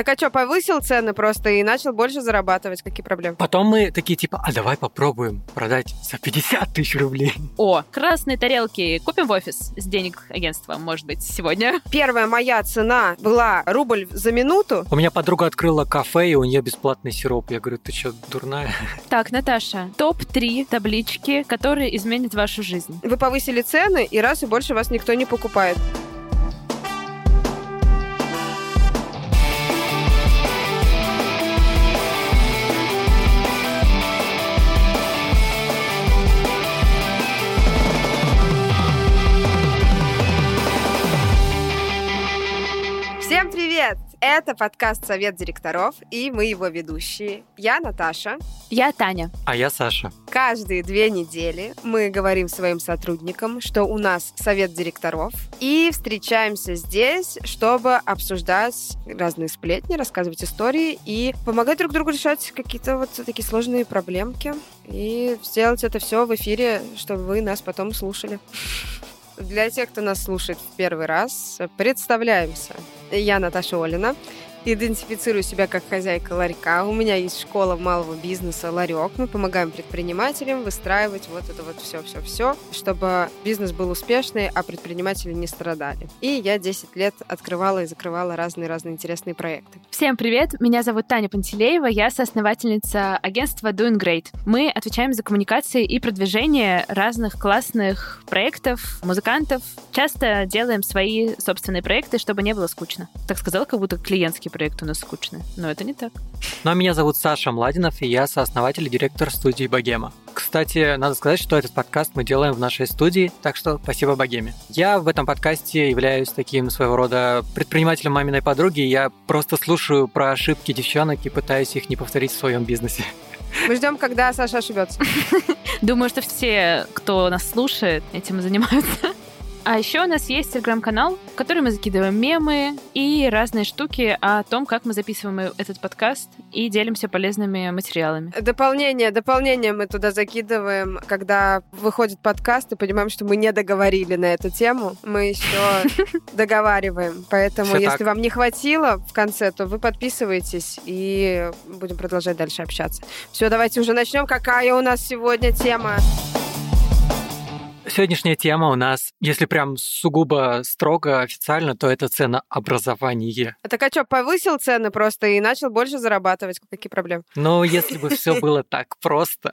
Так а что, повысил цены просто и начал больше зарабатывать? Какие проблемы? Потом мы такие типа, а давай попробуем продать за 50 тысяч рублей. О, красные тарелки купим в офис с денег агентства, может быть, сегодня. Первая моя цена была рубль за минуту. У меня подруга открыла кафе, и у нее бесплатный сироп. Я говорю, ты что, дурная? Так, Наташа, топ-3 таблички, которые изменят вашу жизнь. Вы повысили цены, и раз и больше вас никто не покупает. Привет! Это подкаст «Совет директоров», и мы его ведущие. Я Наташа. Я Таня. А я Саша. Каждые две недели мы говорим своим сотрудникам, что у нас совет директоров, и встречаемся здесь, чтобы обсуждать разные сплетни, рассказывать истории и помогать друг другу решать какие-то вот такие сложные проблемки. И сделать это все в эфире, чтобы вы нас потом слушали. Для тех, кто нас слушает в первый раз, представляемся. Я Наташа Олина. Идентифицирую себя как хозяйка ларька. У меня есть школа малого бизнеса «Ларек». Мы помогаем предпринимателям выстраивать вот это вот все-все-все, чтобы бизнес был успешный, а предприниматели не страдали. И я 10 лет открывала и закрывала разные-разные интересные проекты. Всем привет, меня зовут Таня Пантелеева, я соосновательница агентства Doing Great. Мы отвечаем за коммуникации и продвижение разных классных проектов, музыкантов. Часто делаем свои собственные проекты, чтобы не было скучно. Так сказала, как будто клиентский проект у нас скучный, но это не так. Ну а меня зовут Саша Младинов, и я сооснователь и директор студии «Богема». Кстати, надо сказать, что этот подкаст мы делаем в нашей студии, так что спасибо Богеме. Я в этом подкасте являюсь таким своего рода предпринимателем маминой подруги, я просто слушаю про ошибки девчонок и пытаюсь их не повторить в своем бизнесе. Мы ждем, когда Саша ошибется. Думаю, что все, кто нас слушает, этим и занимаются. А еще у нас есть телеграм-канал, в который мы закидываем мемы и разные штуки о том, как мы записываем этот подкаст и делимся полезными материалами. Дополнение, дополнение мы туда закидываем, когда выходит подкаст и понимаем, что мы не договорили на эту тему. Мы еще договариваем. Поэтому, если вам не хватило в конце, то вы подписывайтесь и будем продолжать дальше общаться. Все, давайте уже начнем. Какая у нас сегодня тема? Сегодняшняя тема у нас, если прям сугубо строго официально, то это ценообразование. Так а что, повысил цены просто и начал больше зарабатывать? Какие проблемы? Но если бы все было так просто,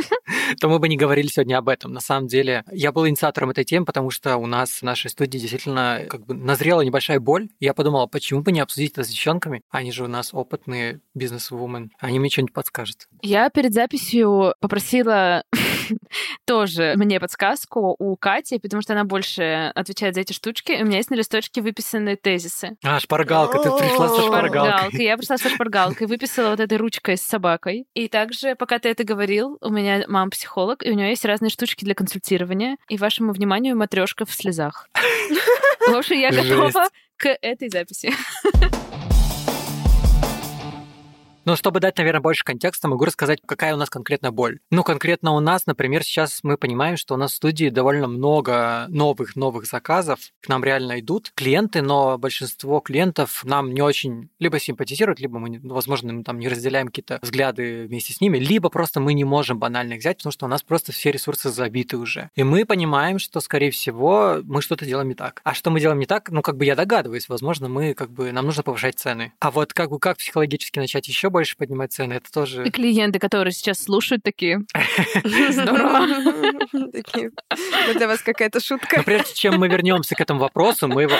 то мы бы не говорили сегодня об этом. На самом деле, я был инициатором этой темы, потому что у нас в нашей студии действительно как бы назрела небольшая боль. Я подумал, а почему бы не обсудить это с девчонками? Они же у нас опытные бизнес-вумен. Они мне что-нибудь подскажут. Я перед записью попросила тоже мне подсказку у Кати, потому что она больше отвечает за эти штучки. И у меня есть на листочке выписанные тезисы. А, шпаргалка, ты пришла со шпаргалкой. Я пришла со шпаргалкой, выписала вот этой ручкой с собакой. И также, пока ты это говорил, у меня мама психолог, и у нее есть разные штучки для консультирования. И вашему вниманию матрешка в слезах. В общем, я готова к этой записи. Ну, чтобы дать, наверное, больше контекста, могу рассказать, какая у нас конкретно боль. Ну, конкретно у нас, например, сейчас мы понимаем, что у нас в студии довольно много новых-новых заказов. К нам реально идут клиенты, но большинство клиентов нам не очень либо симпатизируют, либо мы, возможно, мы там не разделяем какие-то взгляды вместе с ними, либо просто мы не можем банально их взять, потому что у нас просто все ресурсы забиты уже. И мы понимаем, что, скорее всего, мы что-то делаем не так. А что мы делаем не так? Ну, как бы я догадываюсь, возможно, мы как бы, нам нужно повышать цены. А вот как бы как психологически начать еще больше поднимать цены, это И тоже... клиенты, которые сейчас слушают, такие... Здорово. Такие, «Вот для вас какая-то Но шутка. прежде чем мы вернемся к этому вопросу, мы его,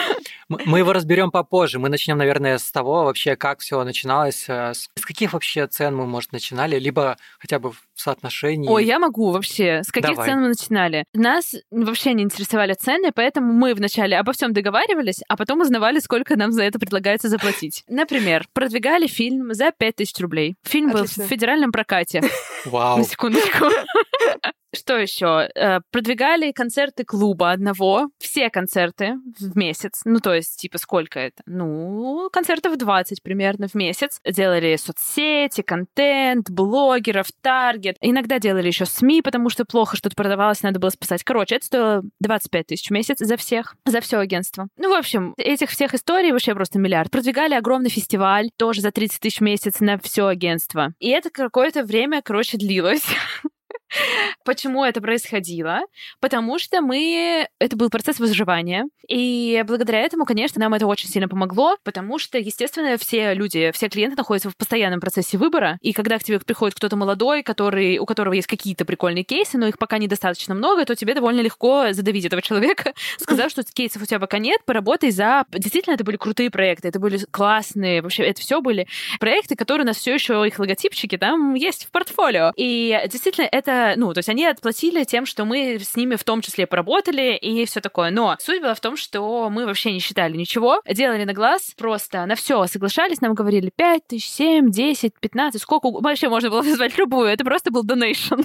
мы его разберем попозже. Мы начнем, наверное, с того вообще, как все начиналось, э, с каких вообще цен мы, может, начинали, либо хотя бы соотношении. Ой, я могу вообще. С каких Давай. цен мы начинали? Нас вообще не интересовали цены, поэтому мы вначале обо всем договаривались, а потом узнавали, сколько нам за это предлагается заплатить. Например, продвигали фильм за 5000 рублей. Фильм был Отлично. в федеральном прокате. Вау. На секундочку. Что еще? Э, продвигали концерты клуба одного, все концерты в месяц. Ну, то есть, типа, сколько это? Ну, концертов 20 примерно в месяц. Делали соцсети, контент, блогеров, таргет. Иногда делали еще СМИ, потому что плохо что-то продавалось, надо было спасать. Короче, это стоило 25 тысяч в месяц за всех, за все агентство. Ну, в общем, этих всех историй вообще просто миллиард. Продвигали огромный фестиваль, тоже за 30 тысяч в месяц на все агентство. И это какое-то время, короче, длилось. Почему это происходило? Потому что мы... Это был процесс выживания. И благодаря этому, конечно, нам это очень сильно помогло, потому что, естественно, все люди, все клиенты находятся в постоянном процессе выбора. И когда к тебе приходит кто-то молодой, который, у которого есть какие-то прикольные кейсы, но их пока недостаточно много, то тебе довольно легко задавить этого человека, сказав, что кейсов у тебя пока нет, поработай за... Действительно, это были крутые проекты, это были классные, вообще, это все были проекты, которые у нас все еще, их логотипчики там есть в портфолио. И действительно, это ну, то есть они отплатили тем, что мы с ними в том числе поработали и все такое. Но суть была в том, что мы вообще не считали ничего, делали на глаз, просто на все соглашались, нам говорили 5 тысяч, 7, 10, 15, сколько вообще можно было назвать любую, это просто был донейшн.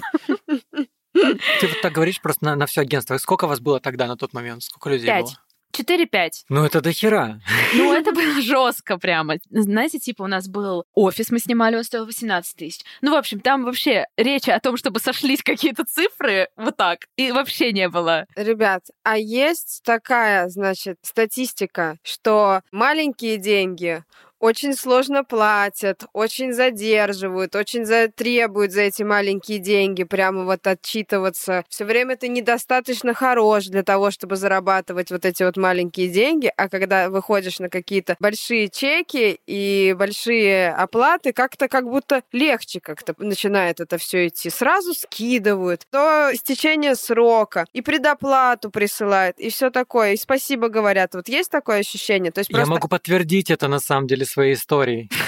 Ты вот так говоришь просто на, на все агентство. Сколько вас было тогда на тот момент? Сколько людей Пять. было? 4-5. Ну, это до хера. Ну, это было жестко прямо. Знаете, типа у нас был офис, мы снимали, он стоил 18 тысяч. Ну, в общем, там вообще речи о том, чтобы сошлись какие-то цифры, вот так, и вообще не было. Ребят, а есть такая, значит, статистика, что маленькие деньги очень сложно платят, очень задерживают, очень за... требуют за эти маленькие деньги прямо вот отчитываться. Все время ты недостаточно хорош для того, чтобы зарабатывать вот эти вот маленькие деньги, а когда выходишь на какие-то большие чеки и большие оплаты, как-то как будто легче как-то начинает это все идти. Сразу скидывают, то истечение срока, и предоплату присылают, и все такое, и спасибо говорят. Вот есть такое ощущение? То есть просто... Я могу подтвердить это на самом деле своей историей.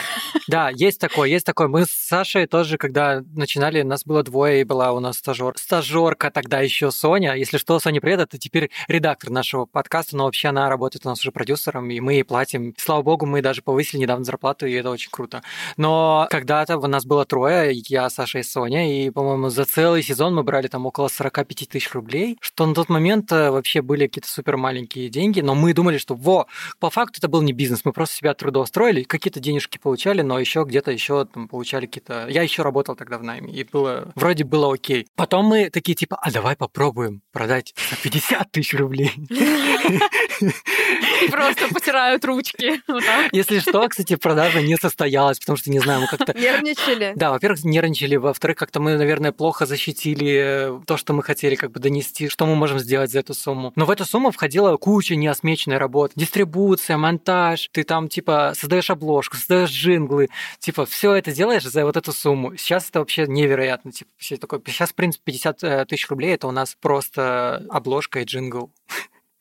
Да, есть такое, есть такое. Мы с Сашей тоже, когда начинали, нас было двое, и была у нас стажер. Стажерка тогда еще Соня. Если что, Соня привет, это теперь редактор нашего подкаста, но вообще она работает у нас уже продюсером, и мы ей платим. Слава богу, мы даже повысили недавно зарплату, и это очень круто. Но когда-то у нас было трое, я, Саша и Соня, и, по-моему, за целый сезон мы брали там около 45 тысяч рублей, что на тот момент э, вообще были какие-то супер маленькие деньги, но мы думали, что во, по факту это был не бизнес, мы просто себя трудоустроили, какие-то денежки получали, но еще где-то еще там получали какие-то... Я еще работал тогда в найме, и было... Вроде было окей. Потом мы такие типа, а давай попробуем продать за 50 тысяч рублей. И просто потирают ручки. Если что, кстати, продажа не состоялась, потому что, не знаю, мы как-то... Нервничали? Да, во-первых, нервничали, во-вторых, как-то мы, наверное, плохо защитили э, то, что мы хотели как бы донести, что мы можем сделать за эту сумму. Но в эту сумму входила куча неосмеченной работы. Дистрибуция, монтаж, ты там, типа, создаешь обложку, создаешь джинглы, типа, все это делаешь за вот эту сумму. Сейчас это вообще невероятно. Типа, все такое... Сейчас, в принципе, 50 э, тысяч рублей это у нас просто обложка и джингл.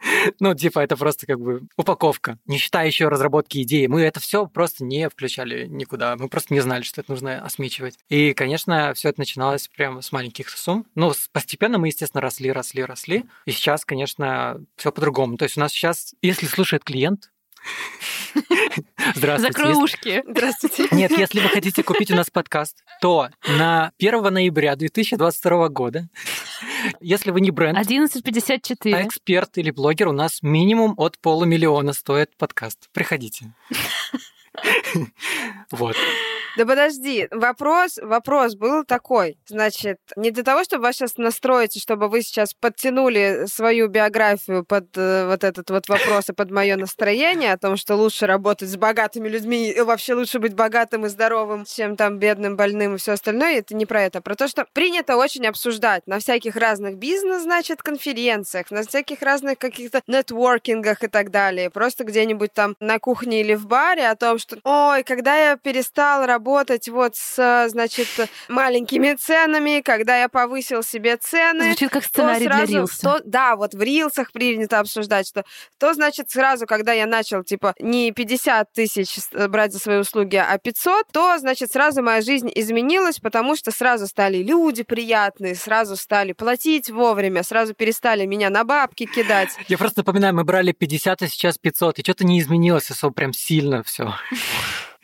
Ну, типа, это просто как бы упаковка. Не считая еще разработки идеи. Мы это все просто не включали никуда. Мы просто не знали, что это нужно осмечивать. И, конечно, все это начиналось прямо с маленьких сумм. Ну, постепенно мы, естественно, росли, росли, росли. И сейчас, конечно, все по-другому. То есть у нас сейчас, если слушает клиент, Здравствуйте. Закрой ушки. Здравствуйте. Нет, если вы хотите купить у нас подкаст, то на 1 ноября 2022 года, если вы не бренд, 11.54. а эксперт или блогер, у нас минимум от полумиллиона стоит подкаст. Приходите. Вот. Да подожди, вопрос, вопрос был такой. Значит, не для того, чтобы вас сейчас настроить, чтобы вы сейчас подтянули свою биографию под э, вот этот вот вопрос и под мое настроение о том, что лучше работать с богатыми людьми и вообще лучше быть богатым и здоровым, чем там бедным, больным и все остальное. Это не про это. А про то, что принято очень обсуждать на всяких разных бизнес, значит, конференциях, на всяких разных каких-то нетворкингах и так далее. Просто где-нибудь там на кухне или в баре о том, что ой, когда я перестал работать вот с, значит, маленькими ценами, когда я повысил себе цены. Звучит как сценарий сразу, для рилса. То, да, вот в рилсах принято обсуждать, что то, значит, сразу, когда я начал, типа, не 50 тысяч брать за свои услуги, а 500, то, значит, сразу моя жизнь изменилась, потому что сразу стали люди приятные, сразу стали платить вовремя, сразу перестали меня на бабки кидать. Я просто напоминаю, мы брали 50, а сейчас 500, и что-то не изменилось особо прям сильно все.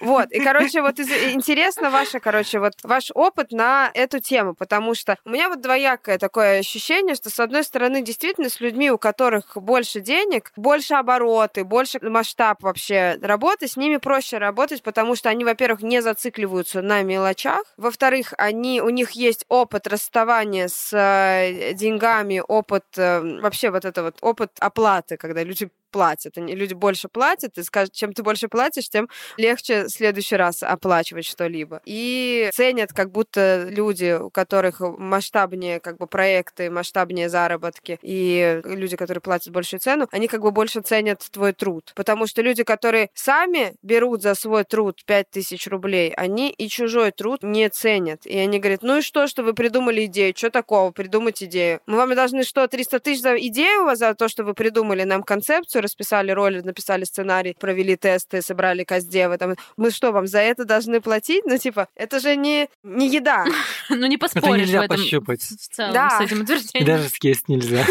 Вот, и, короче, вот из- интересно ваше, короче, вот ваш опыт на эту тему, потому что у меня вот двоякое такое ощущение, что, с одной стороны, действительно, с людьми, у которых больше денег, больше обороты, больше масштаб вообще работы, с ними проще работать, потому что они, во-первых, не зацикливаются на мелочах, во-вторых, они, у них есть опыт расставания с э, деньгами, опыт, э, вообще вот это вот опыт оплаты, когда люди платят. Они, люди больше платят, и скажут, чем ты больше платишь, тем легче в следующий раз оплачивать что-либо. И ценят как будто люди, у которых масштабнее как бы проекты, масштабнее заработки, и люди, которые платят большую цену, они как бы больше ценят твой труд. Потому что люди, которые сами берут за свой труд 5000 рублей, они и чужой труд не ценят. И они говорят, ну и что, что вы придумали идею? Что такого? Придумать идею. Мы вам должны что, 300 тысяч за идею у вас за то, что вы придумали нам концепцию, расписали роли, написали сценарий, провели тесты, собрали каздевы. Там. Мы что, вам за это должны платить? Ну, типа, это же не, не еда. Ну, не поспоришь Это нельзя в этом пощупать. в целом Да. с этим утверждением. даже съесть нельзя.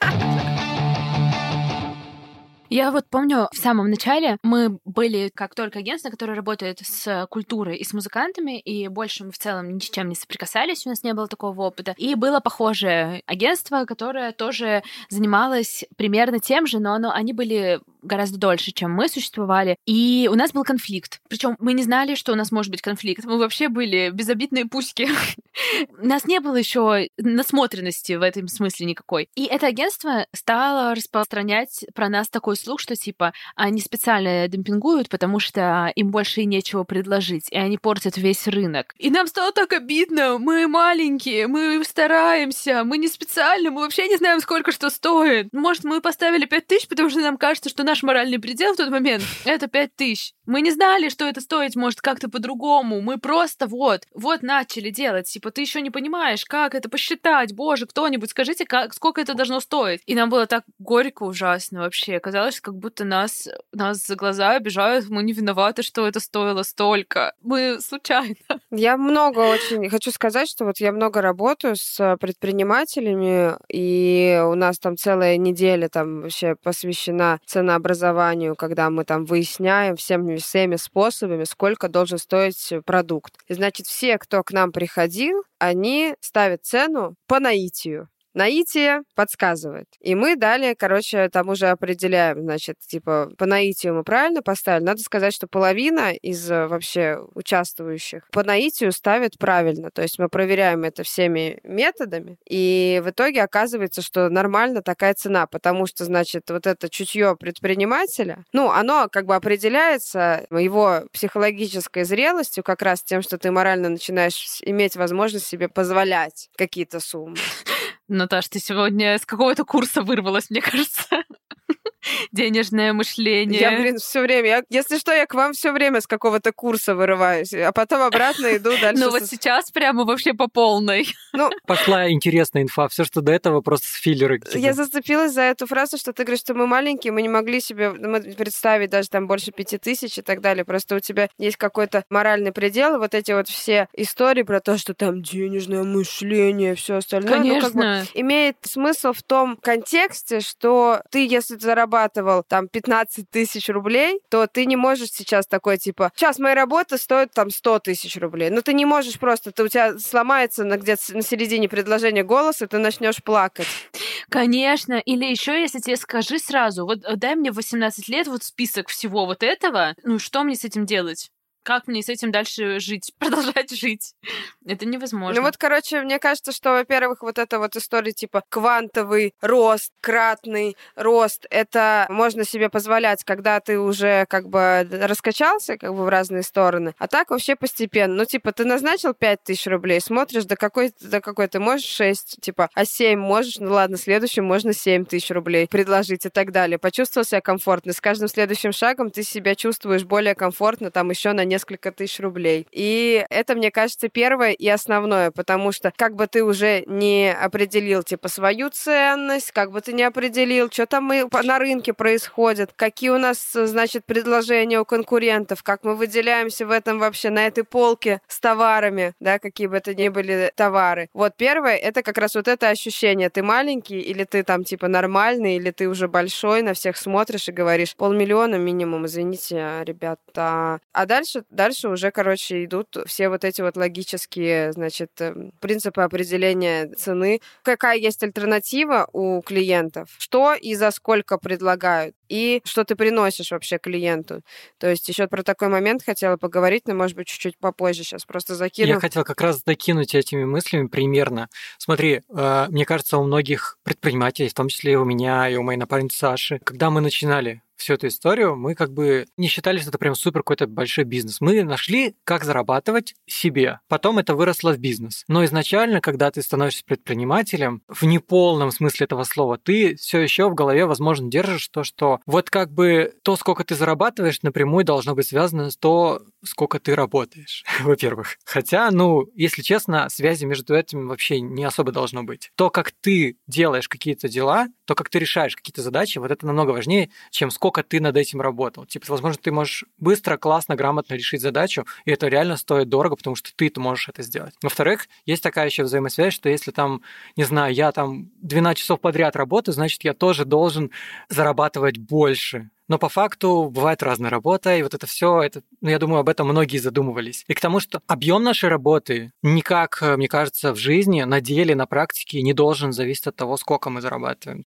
Я вот помню, в самом начале мы были как только агентство, которое работает с культурой и с музыкантами, и больше мы в целом ни с чем не соприкасались, у нас не было такого опыта. И было похожее агентство, которое тоже занималось примерно тем же, но оно, они были гораздо дольше, чем мы существовали. И у нас был конфликт. Причем мы не знали, что у нас может быть конфликт. Мы вообще были безобидные пуськи. У нас не было еще насмотренности в этом смысле никакой. И это агентство стало распространять про нас такой слух, что типа они специально демпингуют, потому что им больше и нечего предложить, и они портят весь рынок. И нам стало так обидно. Мы маленькие, мы стараемся, мы не специально, мы вообще не знаем, сколько что стоит. Может, мы поставили 5 тысяч, потому что нам кажется, что наш моральный предел в тот момент — это 5 тысяч. Мы не знали, что это стоить может как-то по-другому. Мы просто вот, вот начали делать. Типа, ты еще не понимаешь, как это посчитать. Боже, кто-нибудь, скажите, как, сколько это должно стоить. И нам было так горько ужасно вообще. Казалось, как будто нас, нас за глаза обижают. Мы не виноваты, что это стоило столько. Мы случайно. Я много очень хочу сказать, что вот я много работаю с предпринимателями, и у нас там целая неделя там вообще посвящена ценообразованию, когда мы там выясняем всеми всеми способами, сколько должен стоить продукт. И значит, все, кто к нам приходил, они ставят цену по наитию. Наитие подсказывает. И мы далее, короче, там уже определяем, значит, типа, по наитию мы правильно поставили. Надо сказать, что половина из э, вообще участвующих по наитию ставит правильно. То есть мы проверяем это всеми методами, и в итоге оказывается, что нормально такая цена, потому что, значит, вот это чутье предпринимателя, ну, оно как бы определяется его психологической зрелостью как раз тем, что ты морально начинаешь иметь возможность себе позволять какие-то суммы. Наташ, ты сегодня с какого-то курса вырвалась, мне кажется. Денежное мышление. Я, блин, все время. Я, если что, я к вам все время с какого-то курса вырываюсь, а потом обратно иду дальше. Ну вот сейчас прямо вообще по полной. Ну, Пошла интересная инфа. Все, что до этого, просто с филлеры. я зацепилась за эту фразу, что ты говоришь, что мы маленькие, мы не могли себе мы представить даже там больше пяти тысяч и так далее. Просто у тебя есть какой-то моральный предел, и вот эти вот все истории про то, что там денежное мышление, все остальное. ну, как бы Конечно. имеет смысл в том контексте, что ты, если ты зарабатывал там 15 тысяч рублей, то ты не можешь сейчас такой, типа, сейчас моя работа стоит там 100 тысяч рублей. Но ты не можешь просто, ты, у тебя сломается на, где-то на середине предложения голос, и ты начнешь плакать. Конечно. Или еще, если тебе скажи сразу, вот э, дай мне в 18 лет вот список всего вот этого, ну что мне с этим делать? Как мне с этим дальше жить? Продолжать жить? Это невозможно. Ну вот, короче, мне кажется, что, во-первых, вот эта вот история типа квантовый рост, кратный рост, это можно себе позволять, когда ты уже как бы раскачался как бы в разные стороны. А так вообще постепенно. Ну, типа, ты назначил 5 тысяч рублей, смотришь, до какой, до какой ты можешь 6, типа, а 7 можешь, ну ладно, следующим можно 7 тысяч рублей предложить и так далее. Почувствовал себя комфортно. С каждым следующим шагом ты себя чувствуешь более комфортно, там еще на несколько тысяч рублей. И это, мне кажется, первое и основное, потому что как бы ты уже не определил, типа, свою ценность, как бы ты не определил, что там мы на рынке происходит, какие у нас, значит, предложения у конкурентов, как мы выделяемся в этом вообще на этой полке с товарами, да, какие бы это ни были товары. Вот первое, это как раз вот это ощущение. Ты маленький или ты там типа нормальный, или ты уже большой, на всех смотришь и говоришь полмиллиона минимум, извините, ребята. А дальше, дальше уже, короче, идут все вот эти вот логические, значит, эм, принципы определения цены. Какая есть альтернатива у клиентов? Что и за сколько предлагают? И что ты приносишь вообще клиенту? То есть еще про такой момент хотела поговорить, но, может быть, чуть-чуть попозже сейчас просто закину. Я хотел как раз закинуть этими мыслями примерно. Смотри, э, мне кажется, у многих предпринимателей, в том числе и у меня, и у моей напарницы Саши, когда мы начинали всю эту историю, мы как бы не считали, что это прям супер какой-то большой бизнес. Мы нашли, как зарабатывать себе. Потом это выросло в бизнес. Но изначально, когда ты становишься предпринимателем, в неполном смысле этого слова, ты все еще в голове, возможно, держишь то, что вот как бы то, сколько ты зарабатываешь, напрямую должно быть связано с то, сколько ты работаешь, во-первых. Хотя, ну, если честно, связи между этим вообще не особо должно быть. То, как ты делаешь какие-то дела, то, как ты решаешь какие-то задачи, вот это намного важнее, чем сколько сколько ты над этим работал. Типа, возможно, ты можешь быстро, классно, грамотно решить задачу, и это реально стоит дорого, потому что ты -то можешь это сделать. Во-вторых, есть такая еще взаимосвязь, что если там, не знаю, я там 12 часов подряд работаю, значит, я тоже должен зарабатывать больше. Но по факту бывает разная работа, и вот это все, это, ну, я думаю, об этом многие задумывались. И к тому, что объем нашей работы никак, мне кажется, в жизни, на деле, на практике не должен зависеть от того, сколько мы зарабатываем.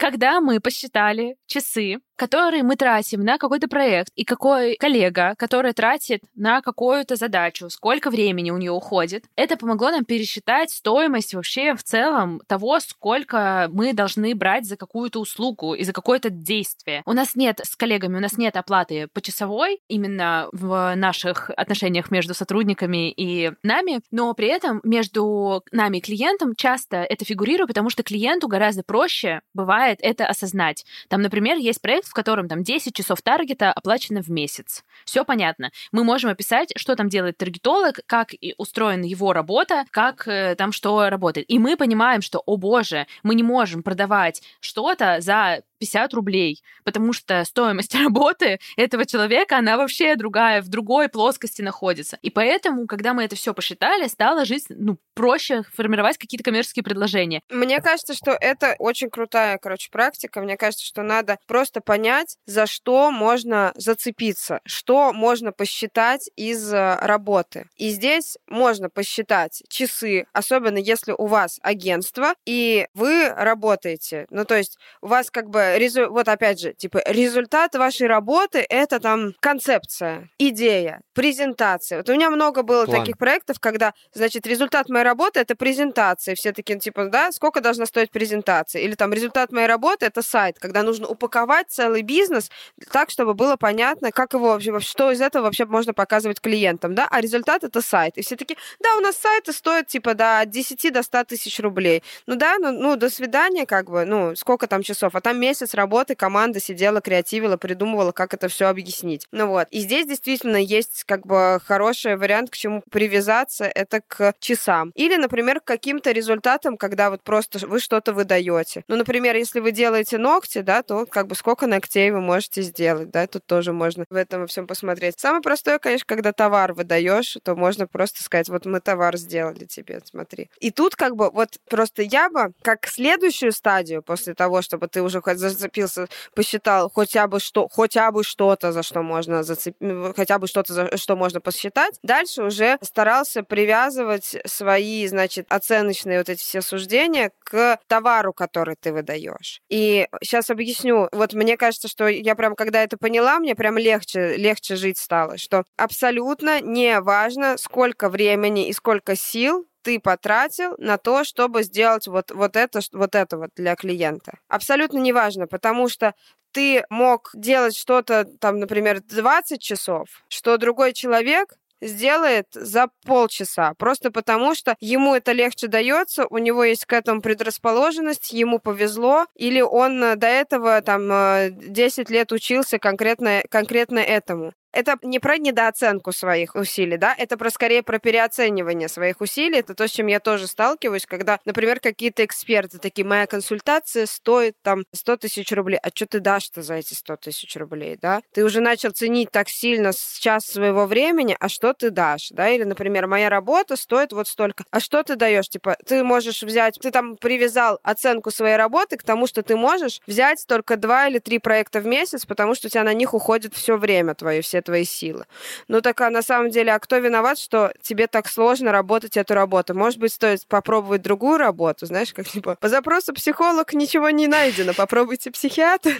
Когда мы посчитали часы, которые мы тратим на какой-то проект, и какой коллега, который тратит на какую-то задачу, сколько времени у нее уходит, это помогло нам пересчитать стоимость вообще в целом того, сколько мы должны брать за какую-то услугу и за какое-то действие. У нас нет с коллегами, у нас нет оплаты почасовой именно в наших отношениях между сотрудниками и нами, но при этом между нами и клиентом часто это фигурирует, потому что клиенту гораздо проще бывает это осознать. Там, например, есть проект, в котором там 10 часов таргета оплачено в месяц. Все понятно. Мы можем описать, что там делает таргетолог, как устроена его работа, как э, там что работает. И мы понимаем, что, о боже, мы не можем продавать что-то за 50 рублей, потому что стоимость работы этого человека, она вообще другая, в другой плоскости находится. И поэтому, когда мы это все посчитали, стало жить, ну, проще формировать какие-то коммерческие предложения. Мне кажется, что это очень крутая, короче, практика. Мне кажется, что надо просто понять, за что можно зацепиться, что можно посчитать из э, работы. И здесь можно посчитать часы, особенно если у вас агентство, и вы работаете. Ну, то есть у вас как бы резу... вот опять же, типа, результат вашей работы — это там концепция, идея, презентация. Вот у меня много было План. таких проектов, когда, значит, результат моей работы — это презентация. Все такие, типа, да, сколько должна стоить презентация? Или там результат моей работы — это сайт, когда нужно упаковать целый бизнес так, чтобы было понятно, как его вообще, что из этого вообще можно показывать клиентам, да, а результат — это сайт. И все такие, да, у нас сайты стоят, типа, да, от 10 до 100 тысяч рублей. Ну да, ну, ну, до свидания, как бы, ну, сколько там часов? А там месяц месяц работы команда сидела, креативила, придумывала, как это все объяснить. Ну вот. И здесь действительно есть как бы хороший вариант, к чему привязаться, это к часам. Или, например, к каким-то результатам, когда вот просто вы что-то выдаете. Ну, например, если вы делаете ногти, да, то как бы сколько ногтей вы можете сделать, да, тут тоже можно в этом во всем посмотреть. Самое простое, конечно, когда товар выдаешь, то можно просто сказать, вот мы товар сделали тебе, смотри. И тут как бы вот просто я бы как следующую стадию после того, чтобы ты уже зацепился, посчитал хотя бы что, хотя бы что-то, за что можно зацепить, хотя бы что-то, за что можно посчитать. Дальше уже старался привязывать свои, значит, оценочные вот эти все суждения к товару, который ты выдаешь. И сейчас объясню. Вот мне кажется, что я прям, когда это поняла, мне прям легче, легче жить стало, что абсолютно не важно, сколько времени и сколько сил ты потратил на то, чтобы сделать вот, вот, это, вот это вот для клиента. Абсолютно неважно, потому что ты мог делать что-то, там, например, 20 часов, что другой человек сделает за полчаса. Просто потому, что ему это легче дается, у него есть к этому предрасположенность, ему повезло, или он до этого там 10 лет учился конкретно, конкретно этому это не про недооценку своих усилий, да, это про скорее про переоценивание своих усилий. Это то, с чем я тоже сталкиваюсь, когда, например, какие-то эксперты такие, моя консультация стоит там 100 тысяч рублей. А что ты дашь-то за эти 100 тысяч рублей, да? Ты уже начал ценить так сильно час своего времени, а что ты дашь, да? Или, например, моя работа стоит вот столько. А что ты даешь? Типа, ты можешь взять, ты там привязал оценку своей работы к тому, что ты можешь взять только два или три проекта в месяц, потому что у тебя на них уходит все время твое, все твои силы. Ну так а на самом деле, а кто виноват, что тебе так сложно работать эту работу? Может быть, стоит попробовать другую работу, знаешь, как типа по запросу психолог ничего не найдено, попробуйте психиатр.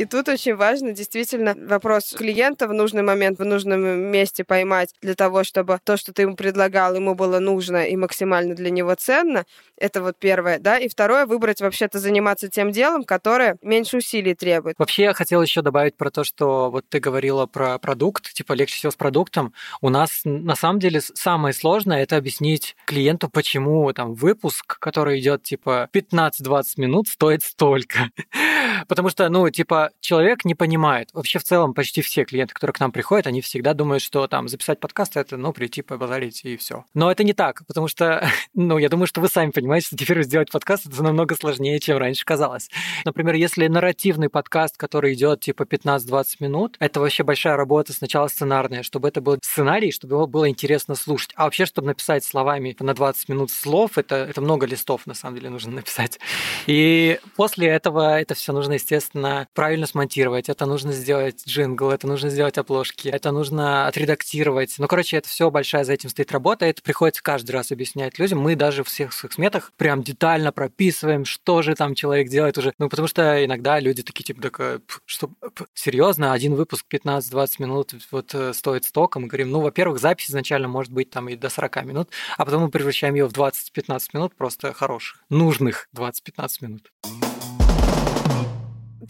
И тут очень важно действительно вопрос клиента в нужный момент, в нужном месте поймать для того, чтобы то, что ты ему предлагал, ему было нужно и максимально для него ценно. Это вот первое, да. И второе, выбрать вообще-то заниматься тем делом, которое меньше усилий требует. Вообще я хотел еще добавить про то, что вот ты говорила про продукт, типа легче всего с продуктом. У нас на самом деле самое сложное это объяснить клиенту, почему там выпуск, который идет типа 15-20 минут, стоит столько. Потому что, ну, типа, человек не понимает. Вообще, в целом, почти все клиенты, которые к нам приходят, они всегда думают, что там записать подкаст это, ну, прийти побазарить и все. Но это не так, потому что, ну, я думаю, что вы сами понимаете, что теперь сделать подкаст это намного сложнее, чем раньше казалось. Например, если нарративный подкаст, который идет типа 15-20 минут, это вообще большая работа сначала сценарная, чтобы это был сценарий, чтобы его было интересно слушать. А вообще, чтобы написать словами на 20 минут слов, это, это много листов, на самом деле, нужно написать. И после этого это все нужно, естественно, правильно правильно смонтировать, это нужно сделать джингл, это нужно сделать обложки, это нужно отредактировать. Ну, короче, это все большая за этим стоит работа, это приходится каждый раз объяснять людям. Мы даже в всех своих сметах прям детально прописываем, что же там человек делает уже. Ну, потому что иногда люди такие, типа, так, что, серьезно, один выпуск 15-20 минут вот э, стоит столько. Мы говорим, ну, во-первых, запись изначально может быть там и до 40 минут, а потом мы превращаем ее в 20-15 минут просто хороших, нужных 20-15 минут.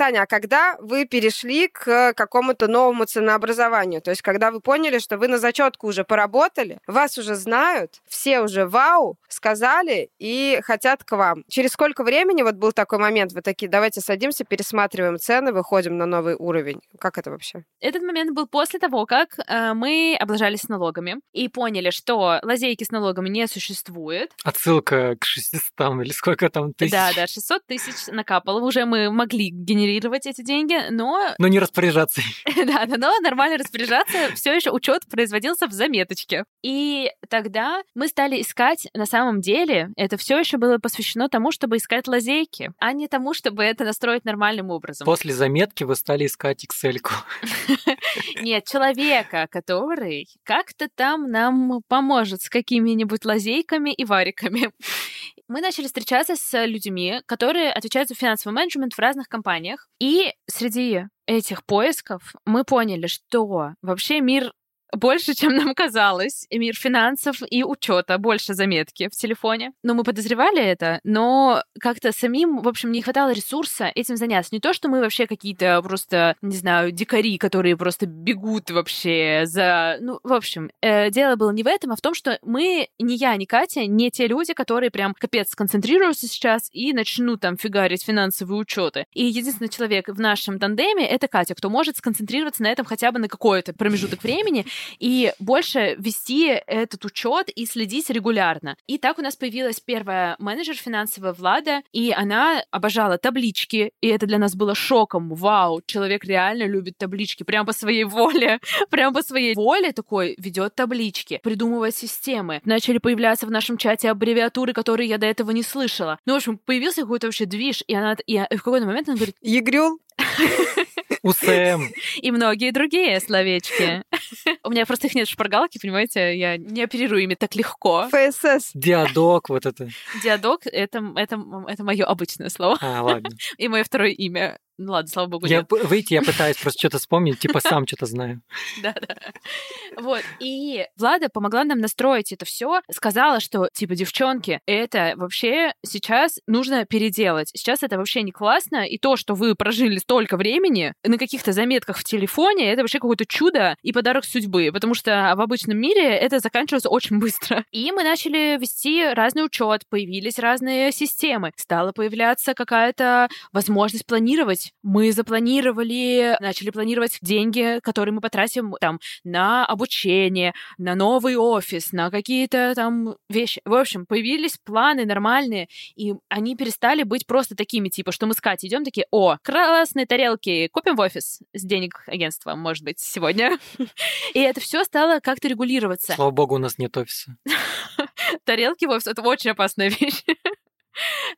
Таня, а когда вы перешли к какому-то новому ценообразованию? То есть, когда вы поняли, что вы на зачетку уже поработали, вас уже знают, все уже вау, сказали и хотят к вам. Через сколько времени вот был такой момент, вы такие, давайте садимся, пересматриваем цены, выходим на новый уровень? Как это вообще? Этот момент был после того, как э, мы облажались налогами и поняли, что лазейки с налогами не существует. Отсылка к 600 или сколько там тысяч? Да, да, 600 тысяч накапало. Уже мы могли генерировать генерировать эти деньги, но... Но не распоряжаться. да, но нормально распоряжаться. Все еще учет производился в заметочке. И тогда мы стали искать, на самом деле, это все еще было посвящено тому, чтобы искать лазейки, а не тому, чтобы это настроить нормальным образом. После заметки вы стали искать Excel-ку. Нет, человека, который как-то там нам поможет с какими-нибудь лазейками и вариками. Мы начали встречаться с людьми, которые отвечают за финансовый менеджмент в разных компаниях. И среди этих поисков мы поняли, что вообще мир больше, чем нам казалось. И мир финансов и учета больше заметки в телефоне. Но мы подозревали это, но как-то самим, в общем, не хватало ресурса этим заняться. Не то, что мы вообще какие-то просто, не знаю, дикари, которые просто бегут вообще за... Ну, в общем, э, дело было не в этом, а в том, что мы, ни я, ни Катя, не те люди, которые прям капец сконцентрируются сейчас и начнут там фигарить финансовые учеты. И единственный человек в нашем тандеме — это Катя, кто может сконцентрироваться на этом хотя бы на какой-то промежуток времени и больше вести этот учет и следить регулярно. И так у нас появилась первая менеджер финансовая Влада, и она обожала таблички, и это для нас было шоком. Вау, человек реально любит таблички, прям по своей воле, прям по своей воле такой ведет таблички, придумывает системы. Начали появляться в нашем чате аббревиатуры, которые я до этого не слышала. Ну, в общем, появился какой-то вообще движ, и она и в какой-то момент она говорит... Егрюл? УСМ. И многие другие словечки. У меня просто их нет в шпаргалке, понимаете? Я не оперирую ими так легко. ФСС. Диадок, вот это. Диадок — это, это, это мое обычное слово. А, ладно. И мое второе имя. Ну ладно, слава богу, Я нет. выйти, я пытаюсь просто что-то вспомнить, типа сам что-то знаю. Да-да. Вот. И Влада помогла нам настроить это все, сказала, что, типа, девчонки, это вообще сейчас нужно переделать. Сейчас это вообще не классно, и то, что вы прожили столько времени на каких-то заметках в телефоне, это вообще какое-то чудо и подарок судьбы, потому что в обычном мире это заканчивается очень быстро. И мы начали вести разный учет, появились разные системы, стала появляться какая-то возможность планировать. Мы запланировали, начали планировать деньги, которые мы потратим там на обучение, на новый офис, на какие-то там вещи. В общем, появились планы нормальные, и они перестали быть просто такими, типа, что мы с Катей идем такие, о, красные тарелки, купим в офис с денег агентства, может быть, сегодня. И это все стало как-то регулироваться. Слава богу, у нас нет офиса. Тарелки в офис — это очень опасная вещь.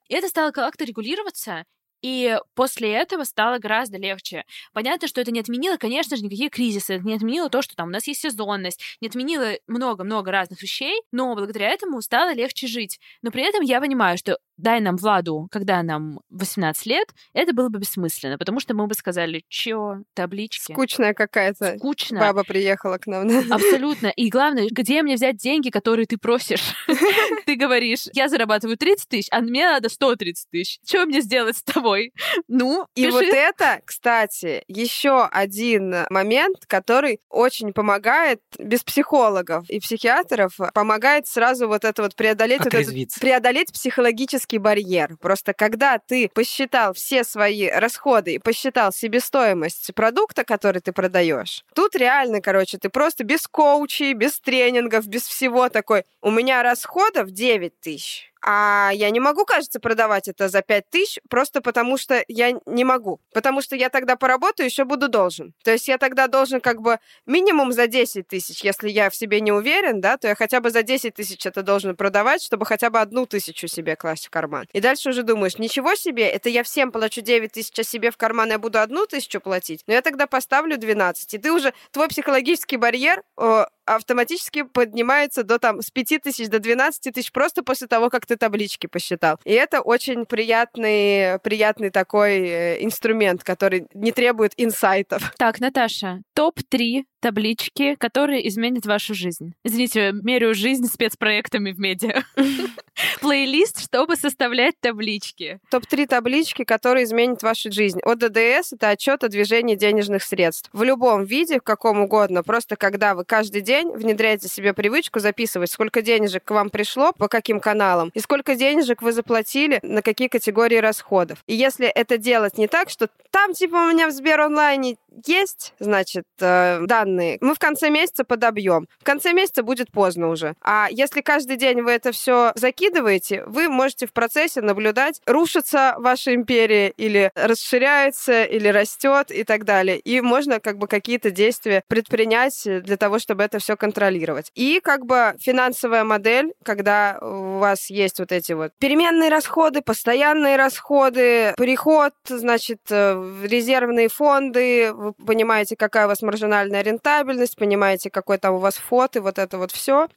И это стало как-то регулироваться, и после этого стало гораздо легче. Понятно, что это не отменило, конечно же, никакие кризисы, это не отменило то, что там у нас есть сезонность, не отменило много-много разных вещей, но благодаря этому стало легче жить. Но при этом я понимаю, что дай нам Владу, когда нам 18 лет, это было бы бессмысленно, потому что мы бы сказали, чё, таблички. Скучная какая-то. Скучно. Баба приехала к нам. да. Абсолютно. И главное, где мне взять деньги, которые ты просишь? Ты говоришь, я зарабатываю 30 тысяч, а мне надо 130 тысяч. Что мне сделать с тобой? Ну, И вот это, кстати, еще один момент, который очень помогает без психологов и психиатров, помогает сразу вот это вот преодолеть Отрезвиться. преодолеть психологический барьер. Просто когда ты посчитал все свои расходы и посчитал себестоимость продукта, который ты продаешь, тут реально, короче, ты просто без коучей, без тренингов, без всего такой. У меня расходов 9 тысяч. А я не могу, кажется, продавать это за 5 тысяч, просто потому что я не могу. Потому что я тогда поработаю, еще буду должен. То есть я тогда должен как бы минимум за 10 тысяч. Если я в себе не уверен, да, то я хотя бы за 10 тысяч это должен продавать, чтобы хотя бы одну тысячу себе класть в карман. И дальше уже думаешь, ничего себе, это я всем плачу 9 тысяч, а себе в карман я буду одну тысячу платить. Но я тогда поставлю 12. И ты уже, твой психологический барьер о, автоматически поднимается до там с 5 тысяч до 12 тысяч просто после того, как ты таблички посчитал. И это очень приятный, приятный такой э, инструмент, который не требует инсайтов. Так, Наташа, топ-3 таблички, которые изменят вашу жизнь. Извините, меряю жизнь спецпроектами в медиа. Плейлист, чтобы составлять таблички. Топ-3 таблички, которые изменят вашу жизнь. ОДДС — это отчет о движении денежных средств. В любом виде, в каком угодно. Просто когда вы каждый день внедряете себе привычку записывать, сколько денежек к вам пришло, по каким каналам, и сколько денежек вы заплатили, на какие категории расходов. И если это делать не так, что там типа у меня в Сбер онлайне есть, значит, э, данные, мы в конце месяца подобьем. В конце месяца будет поздно уже. А если каждый день вы это все закидываете, вы можете в процессе наблюдать, рушится ваша империя или расширяется, или растет и так далее. И можно как бы какие-то действия предпринять для того, чтобы это все контролировать. И как бы финансовая модель, когда у вас есть вот эти вот переменные расходы, постоянные расходы, переход, значит, э, резервные фонды, вы понимаете, какая у вас маржинальная рентабельность, понимаете, какой там у вас фот, и вот это вот все.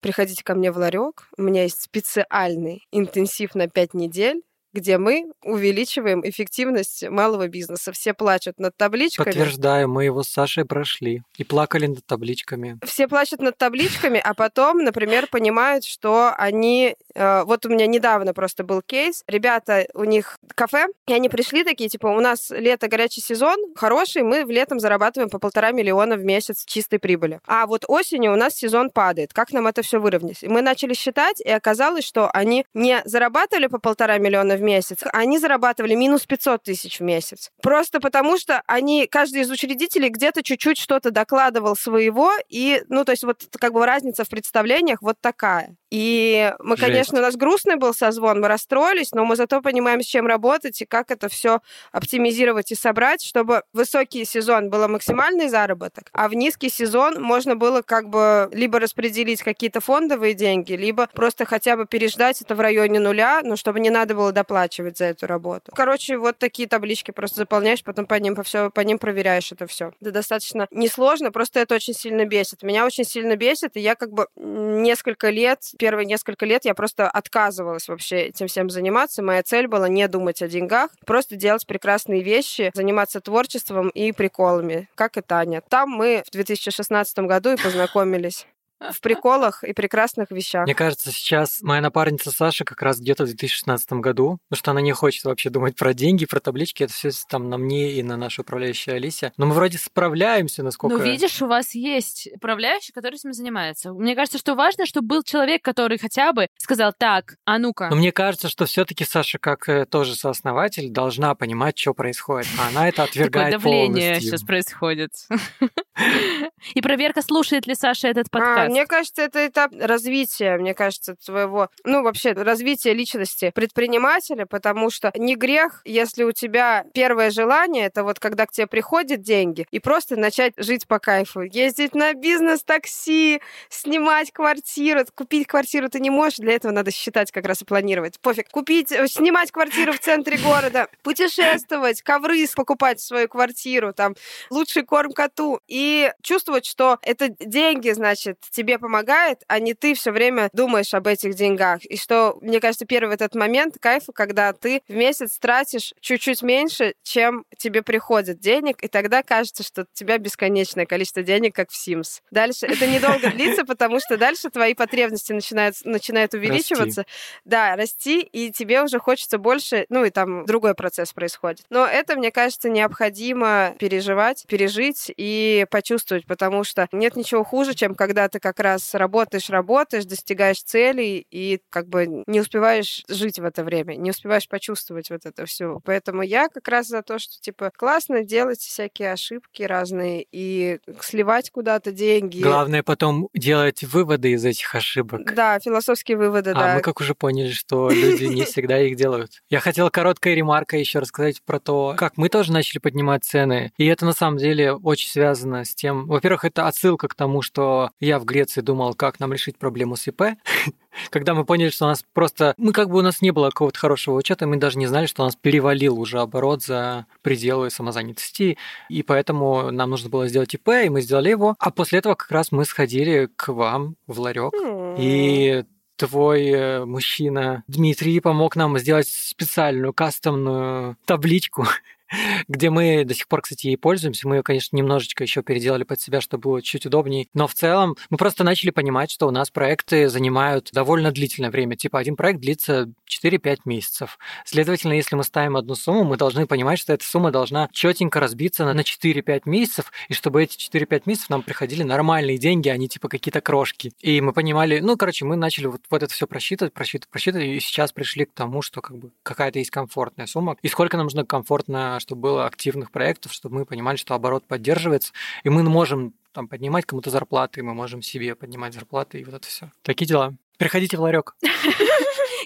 Приходите ко мне в ларек. У меня есть специальный интенсив на 5 недель где мы увеличиваем эффективность малого бизнеса. Все плачут над табличками. Подтверждаю, мы его с Сашей прошли и плакали над табличками. Все плачут над табличками, а потом, например, понимают, что они... э, вот у меня недавно просто был кейс. Ребята, у них кафе, и они пришли такие, типа, у нас лето горячий сезон, хороший, мы в летом зарабатываем по полтора миллиона в месяц чистой прибыли. А вот осенью у нас сезон падает. Как нам это все выровнять? Мы начали считать, и оказалось, что они не зарабатывали по полтора миллиона в месяц, они зарабатывали минус 500 тысяч в месяц. Просто потому, что они, каждый из учредителей где-то чуть-чуть что-то докладывал своего, и, ну, то есть вот как бы разница в представлениях вот такая. И мы, Жесть. конечно, у нас грустный был созвон, мы расстроились, но мы зато понимаем, с чем работать и как это все оптимизировать и собрать, чтобы в высокий сезон было максимальный заработок, а в низкий сезон можно было как бы либо распределить какие-то фондовые деньги, либо просто хотя бы переждать это в районе нуля, но чтобы не надо было доплачивать за эту работу. Короче, вот такие таблички просто заполняешь, потом по ним, по, все, по ним проверяешь это все. Это достаточно несложно, просто это очень сильно бесит. Меня очень сильно бесит, и я как бы несколько лет первые несколько лет я просто отказывалась вообще этим всем заниматься. Моя цель была не думать о деньгах, просто делать прекрасные вещи, заниматься творчеством и приколами, как и Таня. Там мы в 2016 году и познакомились в приколах и прекрасных вещах. Мне кажется, сейчас моя напарница Саша как раз где-то в 2016 году, потому что она не хочет вообще думать про деньги, про таблички, это все там на мне и на нашу управляющую Алисе. Но мы вроде справляемся, насколько... Ну, видишь, у вас есть управляющий, который этим занимается. Мне кажется, что важно, чтобы был человек, который хотя бы сказал, так, а ну-ка. Но мне кажется, что все таки Саша, как э, тоже сооснователь, должна понимать, что происходит. А она это отвергает Такое давление полностью. сейчас происходит. И проверка, слушает ли Саша этот А, подкаст. мне кажется, это этап развития, мне кажется, твоего, ну, вообще, развития личности предпринимателя, потому что не грех, если у тебя первое желание, это вот когда к тебе приходят деньги, и просто начать жить по кайфу. Ездить на бизнес-такси, снимать квартиру. Купить квартиру ты не можешь, для этого надо считать как раз и планировать. Пофиг. Купить, э, снимать квартиру в центре города, путешествовать, ковры покупать в свою квартиру, там, лучший корм коту. И чувствовать, что это деньги, значит, тебе помогает, а не ты все время думаешь об этих деньгах. И что, мне кажется, первый этот момент кайфа, когда ты в месяц тратишь чуть-чуть меньше, чем тебе приходит денег, и тогда кажется, что у тебя бесконечное количество денег, как в Sims. Дальше это недолго длится, потому что дальше твои потребности начинают, начинают увеличиваться. Да, расти, и тебе уже хочется больше, ну и там другой процесс происходит. Но это, мне кажется, необходимо переживать, пережить и почувствовать, потому что нет ничего хуже, чем когда ты как раз работаешь, работаешь, достигаешь целей и как бы не успеваешь жить в это время, не успеваешь почувствовать вот это все. Поэтому я как раз за то, что типа классно делать всякие ошибки разные и сливать куда-то деньги. Главное потом делать выводы из этих ошибок. Да, философские выводы, А да. мы как уже поняли, что люди не всегда их делают. Я хотел короткой ремаркой еще рассказать про то, как мы тоже начали поднимать цены. И это на самом деле очень связано с тем... Во-первых, это отсылка к тому, что я в Греции думал, как нам решить проблему с ИП. Когда мы поняли, что у нас просто... Мы как бы у нас не было какого-то хорошего учета, мы даже не знали, что у нас перевалил уже оборот за пределы самозанятости, и поэтому нам нужно было сделать ИП, и мы сделали его. А после этого как раз мы сходили к вам в ларек, и твой э, мужчина Дмитрий помог нам сделать специальную кастомную табличку, где мы до сих пор, кстати, ей пользуемся. Мы ее, конечно, немножечко еще переделали под себя, чтобы было чуть удобнее. Но в целом мы просто начали понимать, что у нас проекты занимают довольно длительное время. Типа один проект длится 4-5 месяцев. Следовательно, если мы ставим одну сумму, мы должны понимать, что эта сумма должна четенько разбиться на 4-5 месяцев, и чтобы эти 4-5 месяцев нам приходили нормальные деньги, а не типа какие-то крошки. И мы понимали, ну, короче, мы начали вот, вот это все просчитывать, просчитывать, просчитывать, и сейчас пришли к тому, что как бы какая-то есть комфортная сумма. И сколько нам нужно комфортно, чтобы было активных проектов, чтобы мы понимали, что оборот поддерживается, и мы можем там поднимать кому-то зарплаты, мы можем себе поднимать зарплаты, и вот это все. Такие дела. Приходите в ларек.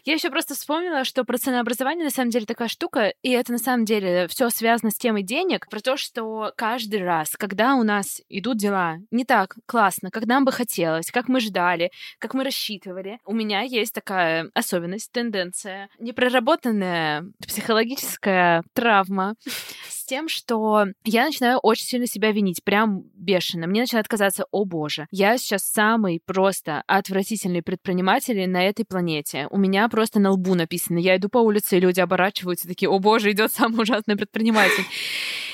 Я еще просто вспомнила, что про ценообразование на самом деле такая штука, и это на самом деле все связано с темой денег, про то, что каждый раз, когда у нас идут дела не так классно, как нам бы хотелось, как мы ждали, как мы рассчитывали, у меня есть такая особенность, тенденция, непроработанная психологическая травма с тем, что я начинаю очень сильно себя винить, прям бешено. Мне начинает казаться, о боже, я сейчас самый просто отвратительный предприниматель на этой планете. У меня просто на лбу написано. Я иду по улице, и люди оборачиваются, такие, о боже, идет самый ужасный предприниматель.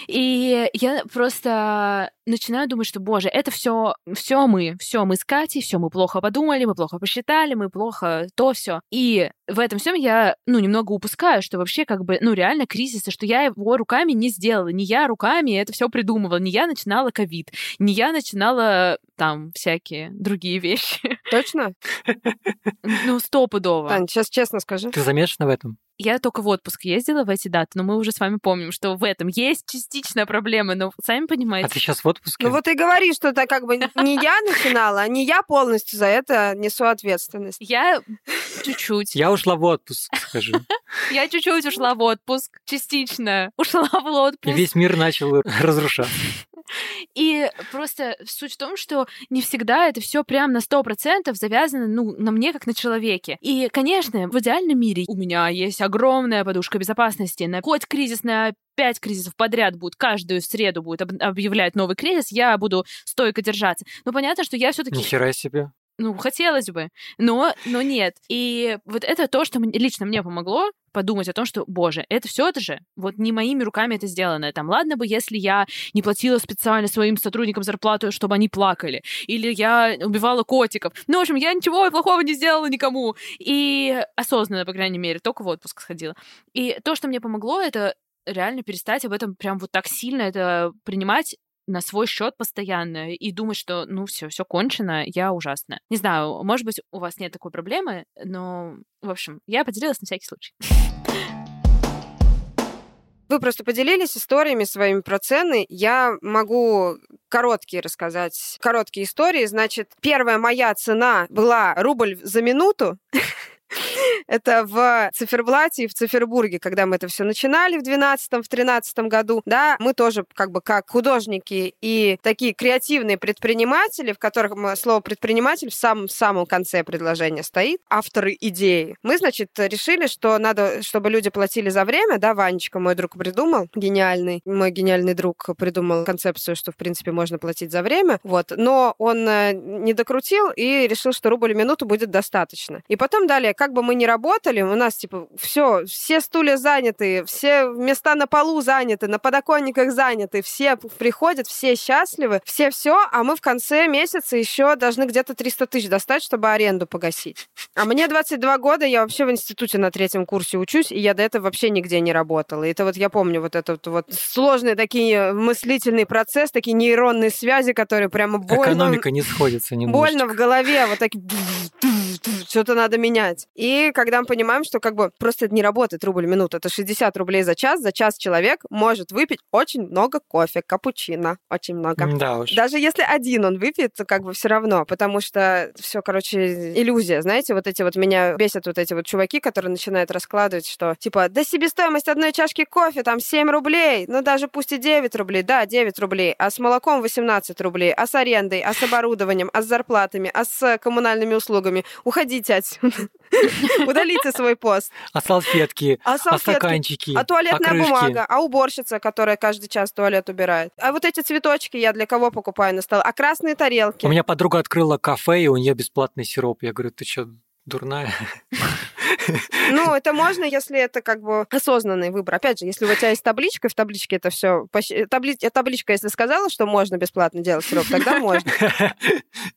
И я просто начинаю думать, что, боже, это все, все мы, все мы с Катей, все мы плохо подумали, мы плохо посчитали, мы плохо то все. И в этом всем я, ну, немного упускаю, что вообще как бы, ну, реально кризис, и что я его руками не сделала, не я руками это все придумывала, не я начинала ковид, не я начинала там всякие другие вещи. Точно? Ну, стопудово. Тань, сейчас честно скажи. Ты замешана в этом? Я только в отпуск ездила в эти даты, но мы уже с вами помним, что в этом есть частичная проблема, но сами понимаете. А ты сейчас в отпуске? Ну вот и говори, что это как бы не я начинала, а не я полностью за это несу ответственность. Я чуть-чуть. Я ушла в отпуск, скажи. Я чуть-чуть ушла в отпуск, частично ушла в И отпуск. весь мир начал разрушаться. И просто суть в том, что не всегда это все прям на сто процентов завязано, ну, на мне как на человеке. И, конечно, в идеальном мире у меня есть огромная подушка безопасности. На хоть кризис на пять кризисов подряд будет, каждую среду будет об- объявлять новый кризис, я буду стойко держаться. Но понятно, что я все таки Нихера себе. Ну, хотелось бы, но, но нет. И вот это то, что лично мне помогло подумать о том, что, боже, это все это же вот не моими руками это сделано. Там, ладно бы, если я не платила специально своим сотрудникам зарплату, чтобы они плакали, или я убивала котиков. Ну, в общем, я ничего плохого не сделала никому. И осознанно, по крайней мере, только в отпуск сходила. И то, что мне помогло, это реально перестать об этом прям вот так сильно это принимать на свой счет постоянно и думать, что ну все, все кончено, я ужасная. Не знаю, может быть, у вас нет такой проблемы, но, в общем, я поделилась на всякий случай. Вы просто поделились историями своими про цены. Я могу короткие рассказать, короткие истории. Значит, первая моя цена была рубль за минуту. Это в циферблате и в Цифербурге, когда мы это все начинали в 12-13 году, да, мы тоже как бы как художники и такие креативные предприниматели, в которых слово предприниматель в самом-самом конце предложения стоит, авторы идеи. Мы, значит, решили, что надо, чтобы люди платили за время, да, Ванечка, мой друг, придумал, гениальный, мой гениальный друг придумал концепцию, что, в принципе, можно платить за время, вот, но он э, не докрутил и решил, что рубль в минуту будет достаточно. И потом далее как бы мы ни работали, у нас, типа, все, все стулья заняты, все места на полу заняты, на подоконниках заняты, все приходят, все счастливы, все все, а мы в конце месяца еще должны где-то 300 тысяч достать, чтобы аренду погасить. А мне 22 года, я вообще в институте на третьем курсе учусь, и я до этого вообще нигде не работала. И это вот я помню вот этот вот сложные такие мыслительный процесс, такие нейронные связи, которые прямо больно... Экономика не сходится немножечко. Больно в голове, вот так что-то надо менять. И когда мы понимаем, что как бы просто это не работает рубль в минуту, это 60 рублей за час, за час человек может выпить очень много кофе, капучино, очень много. Да уж. Даже если один он выпьет, как бы все равно, потому что все, короче, иллюзия, знаете, вот эти вот меня бесят вот эти вот чуваки, которые начинают раскладывать, что типа, да себестоимость одной чашки кофе там 7 рублей, ну даже пусть и 9 рублей, да, 9 рублей, а с молоком 18 рублей, а с арендой, а с оборудованием, а с зарплатами, а с коммунальными услугами. Уходите отсюда. Удалите свой пост. А салфетки, а, а салфетки, а стаканчики, а туалетная а бумага, а уборщица, которая каждый час туалет убирает. А вот эти цветочки я для кого покупаю на стол? А красные тарелки? У меня подруга открыла кафе, и у нее бесплатный сироп. Я говорю, ты что, дурная? Ну, это можно, если это как бы осознанный выбор. Опять же, если у тебя есть табличка, в табличке это все... Табли... Табличка, если сказала, что можно бесплатно делать сироп, тогда можно.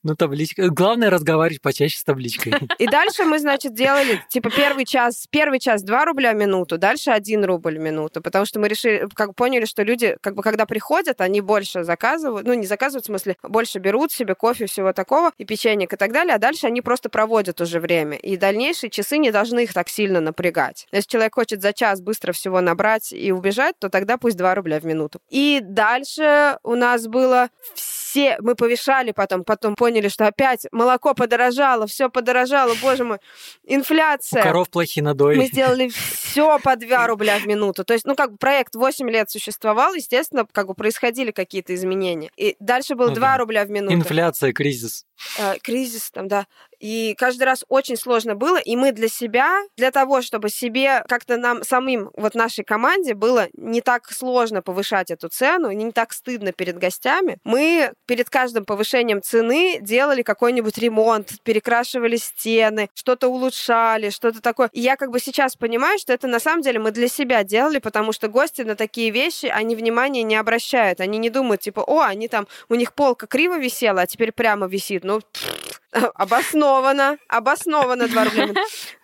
Ну, табличка... Главное разговаривать почаще с табличкой. И дальше мы, значит, делали, типа, первый час, первый час 2 рубля в минуту, дальше 1 рубль в минуту, потому что мы решили, как поняли, что люди, как бы, когда приходят, они больше заказывают, ну, не заказывают, в смысле, больше берут себе кофе, всего такого, и печенье и так далее, а дальше они просто проводят уже время. И дальнейшие часы не должны их так сильно напрягать. Если человек хочет за час быстро всего набрать и убежать, то тогда пусть 2 рубля в минуту. И дальше у нас было все, мы повешали потом, потом поняли, что опять молоко подорожало, все подорожало, боже мой, инфляция. У коров плохие надои. Мы сделали все по 2 рубля в минуту. То есть, ну, как бы проект 8 лет существовал, естественно, как бы происходили какие-то изменения. И дальше был ну, 2 да. рубля в минуту. Инфляция, кризис. Э, кризис там, да. И каждый раз очень сложно было, и мы для себя, для того, чтобы себе как-то нам самим, вот нашей команде было не так сложно повышать эту цену, не так стыдно перед гостями, мы перед каждым повышением цены делали какой-нибудь ремонт, перекрашивали стены, что-то улучшали, что-то такое. И я как бы сейчас понимаю, что это на самом деле мы для себя делали, потому что гости на такие вещи, они внимания не обращают, они не думают, типа, о, они там, у них полка криво висела, а теперь прямо висит. Ну, Обоснованно, обоснованно 2 рубля.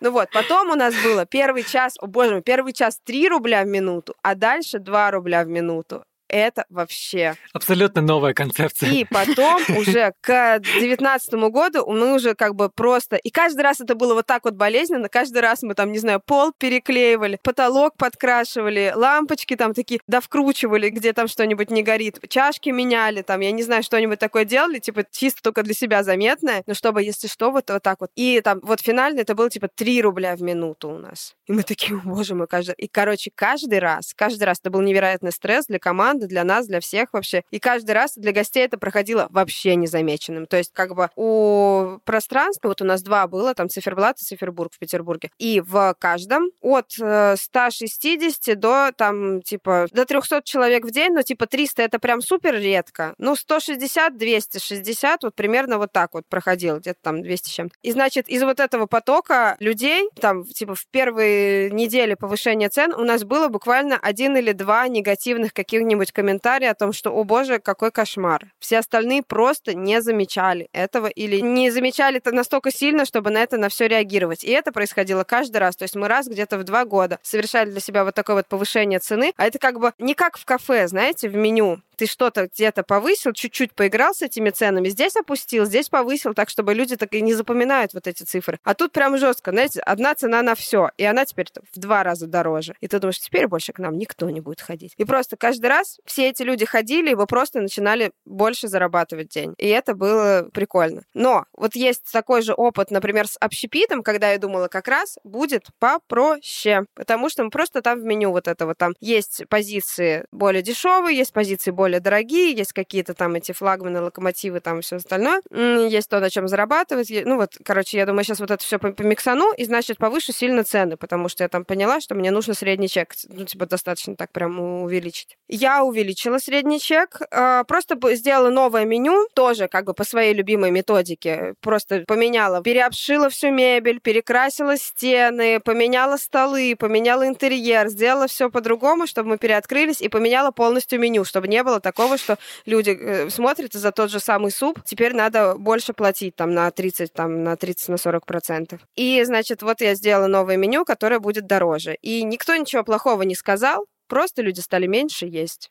Ну вот, потом у нас было первый час, о боже мой, первый час 3 рубля в минуту, а дальше 2 рубля в минуту это вообще... Абсолютно новая концепция. И потом уже к 2019 году мы уже как бы просто... И каждый раз это было вот так вот болезненно, каждый раз мы там, не знаю, пол переклеивали, потолок подкрашивали, лампочки там такие довкручивали, где там что-нибудь не горит, чашки меняли, там, я не знаю, что-нибудь такое делали, типа чисто только для себя заметное, но чтобы, если что, вот, вот так вот. И там вот финально это было типа 3 рубля в минуту у нас. И мы такие, боже мой, каждый... И, короче, каждый раз, каждый раз это был невероятный стресс для команды, команды, для нас, для всех вообще. И каждый раз для гостей это проходило вообще незамеченным. То есть как бы у пространства, вот у нас два было, там Циферблат и Цифербург в Петербурге, и в каждом от 160 э, до там типа до 300 человек в день, но типа 300 это прям супер редко. Ну 160, 260, вот примерно вот так вот проходил, где-то там 200 чем. И значит из вот этого потока людей, там типа в первые недели повышения цен у нас было буквально один или два негативных каких-нибудь комментария о том, что, о боже, какой кошмар. Все остальные просто не замечали этого или не замечали это настолько сильно, чтобы на это на все реагировать. И это происходило каждый раз. То есть мы раз где-то в два года совершали для себя вот такое вот повышение цены. А это как бы не как в кафе, знаете, в меню ты что-то где-то повысил, чуть-чуть поиграл с этими ценами, здесь опустил, здесь повысил, так чтобы люди так и не запоминают вот эти цифры. А тут прям жестко, знаете, одна цена на все, и она теперь в два раза дороже. И ты думаешь, теперь больше к нам никто не будет ходить. И просто каждый раз все эти люди ходили, и вы просто начинали больше зарабатывать день. И это было прикольно. Но вот есть такой же опыт, например, с общепитом, когда я думала, как раз будет попроще, потому что мы просто там в меню вот этого там есть позиции более дешевые, есть позиции более дорогие, есть какие-то там эти флагманы, локомотивы, там все остальное. Есть то, на чем зарабатывать. Ну вот, короче, я думаю, сейчас вот это все помиксану, и, значит, повышу сильно цены, потому что я там поняла, что мне нужно средний чек, ну, типа, достаточно так прям увеличить. Я увеличила средний чек, а, просто сделала новое меню, тоже как бы по своей любимой методике. Просто поменяла, переобшила всю мебель, перекрасила стены, поменяла столы, поменяла интерьер, сделала все по-другому, чтобы мы переоткрылись, и поменяла полностью меню, чтобы не было такого, что люди э, смотрят за тот же самый суп, теперь надо больше платить там на 30, там на 30, на 40 процентов. И, значит, вот я сделала новое меню, которое будет дороже. И никто ничего плохого не сказал, просто люди стали меньше есть.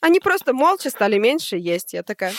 Они просто молча стали меньше есть. Я такая,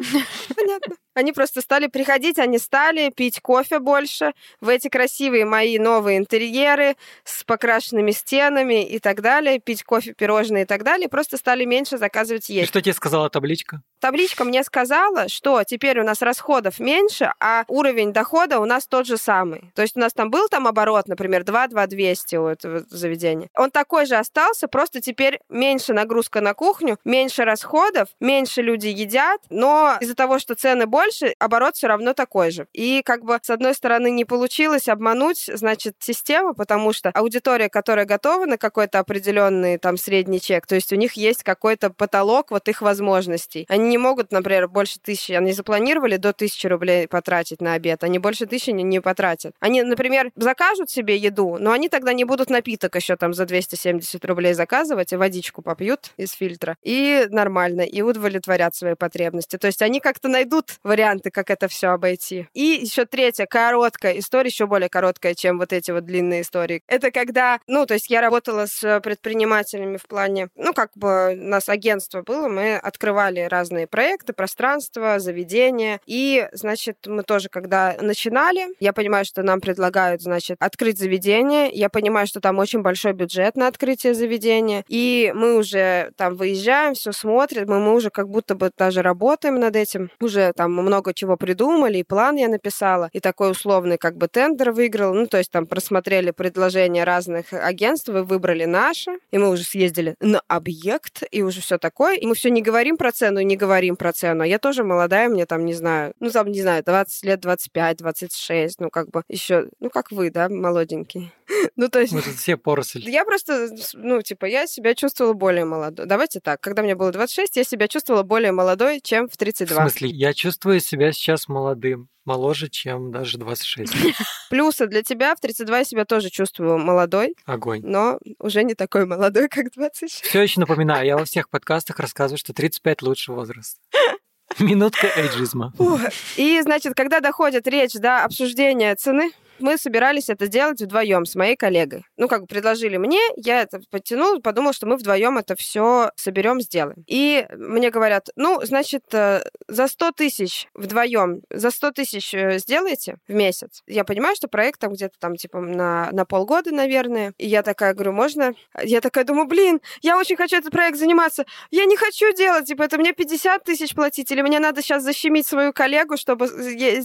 понятно. Они просто стали приходить, они стали пить кофе больше в эти красивые мои новые интерьеры с покрашенными стенами и так далее, пить кофе, пирожные и так далее, просто стали меньше заказывать есть. И что тебе сказала табличка? Табличка мне сказала, что теперь у нас расходов меньше, а уровень дохода у нас тот же самый. То есть у нас там был там оборот, например, 2 2 200 у этого заведения. Он такой же остался, просто теперь меньше нагрузка на кухню, меньше расходов, меньше люди едят, но из-за того, что цены больше, оборот все равно такой же. И как бы с одной стороны не получилось обмануть, значит, систему, потому что аудитория, которая готова на какой-то определенный там средний чек, то есть у них есть какой-то потолок вот их возможностей. Они не могут, например, больше тысячи, они запланировали до тысячи рублей потратить на обед, они больше тысячи не, не потратят. Они, например, закажут себе еду, но они тогда не будут напиток еще там за 270 рублей заказывать, и водичку попьют из фильтра, и нормально, и удовлетворят свои потребности. То есть они как-то найдут вариант варианты, как это все обойти. И еще третья, короткая история, еще более короткая, чем вот эти вот длинные истории. Это когда, ну, то есть я работала с предпринимателями в плане, ну, как бы у нас агентство было, мы открывали разные проекты, пространства, заведения. И, значит, мы тоже, когда начинали, я понимаю, что нам предлагают, значит, открыть заведение. Я понимаю, что там очень большой бюджет на открытие заведения. И мы уже там выезжаем, все смотрим, мы, мы уже как будто бы даже работаем над этим. Уже там много чего придумали, и план я написала, и такой условный как бы тендер выиграл. Ну, то есть там просмотрели предложения разных агентств, и выбрали наше, и мы уже съездили на объект, и уже все такое. И мы все не говорим про цену, не говорим про цену. Я тоже молодая, мне там, не знаю, ну, там, не знаю, 20 лет, 25, 26, ну, как бы еще, ну, как вы, да, молоденький. Ну, то есть... Мы тут все поросль. Я просто, ну, типа, я себя чувствовала более молодой. Давайте так, когда мне было 26, я себя чувствовала более молодой, чем в 32. В смысле, я чувствую себя сейчас молодым моложе, чем даже 26. Плюсы для тебя. В 32 я себя тоже чувствую молодой. Огонь. Но уже не такой молодой, как 26. Все еще напоминаю, я во всех подкастах рассказываю, что 35 лучший возраст. Минутка эйджизма. И, значит, когда доходит речь до обсуждения цены, мы собирались это делать вдвоем с моей коллегой. Ну, как бы предложили мне, я это подтянул, подумал, что мы вдвоем это все соберем, сделаем. И мне говорят, ну, значит, э, за 100 тысяч вдвоем, за 100 тысяч э, сделайте в месяц. Я понимаю, что проект там где-то там, типа, на, на полгода, наверное. И я такая говорю, можно? Я такая думаю, блин, я очень хочу этот проект заниматься. Я не хочу делать, типа, это мне 50 тысяч платить, или мне надо сейчас защемить свою коллегу, чтобы,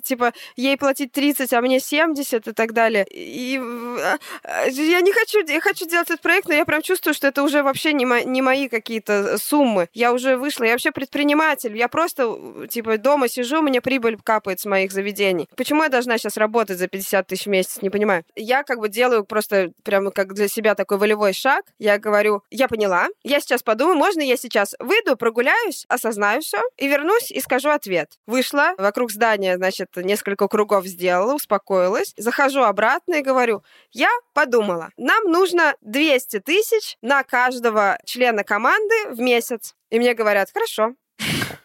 типа, ей платить 30, а мне 70 бесит и так далее. И а, а, я не хочу, я хочу делать этот проект, но я прям чувствую, что это уже вообще не, мо- не мои какие-то суммы. Я уже вышла, я вообще предприниматель. Я просто, типа, дома сижу, мне прибыль капает с моих заведений. Почему я должна сейчас работать за 50 тысяч в месяц? Не понимаю. Я как бы делаю просто прямо как для себя такой волевой шаг. Я говорю, я поняла, я сейчас подумаю, можно я сейчас выйду, прогуляюсь, осознаю все и вернусь и скажу ответ. Вышла, вокруг здания, значит, несколько кругов сделала, успокоилась, захожу обратно и говорю, я подумала, нам нужно 200 тысяч на каждого члена команды в месяц. И мне говорят, хорошо,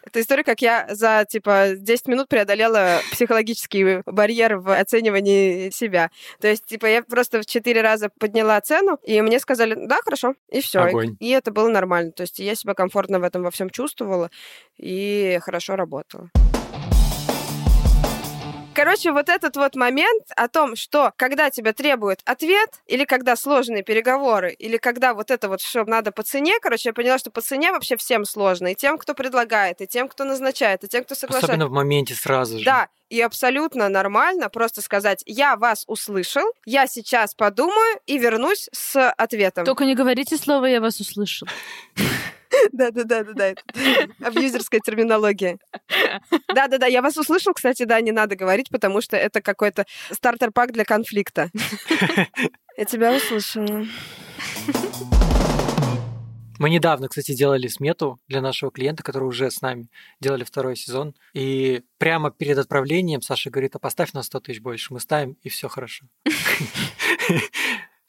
это история, как я за, типа, 10 минут преодолела психологический барьер в оценивании себя. То есть, типа, я просто в 4 раза подняла цену, и мне сказали, да, хорошо, и все. Огонь. И это было нормально. То есть, я себя комфортно в этом во всем чувствовала и хорошо работала. Короче, вот этот вот момент о том, что когда тебя требует ответ, или когда сложные переговоры, или когда вот это вот все надо по цене, короче, я поняла, что по цене вообще всем сложно. И тем, кто предлагает, и тем, кто назначает, и тем, кто соглашается. Особенно в моменте сразу же. Да, и абсолютно нормально просто сказать, я вас услышал, я сейчас подумаю и вернусь с ответом. Только не говорите слово «я вас услышал». Да-да-да-да-да. Абьюзерская терминология. Да-да-да, я вас услышал, кстати, да, не надо говорить, потому что это какой-то стартер-пак для конфликта. Я тебя услышала. Мы недавно, кстати, делали смету для нашего клиента, который уже с нами делали второй сезон. И прямо перед отправлением Саша говорит, а поставь на 100 тысяч больше. Мы ставим, и все хорошо.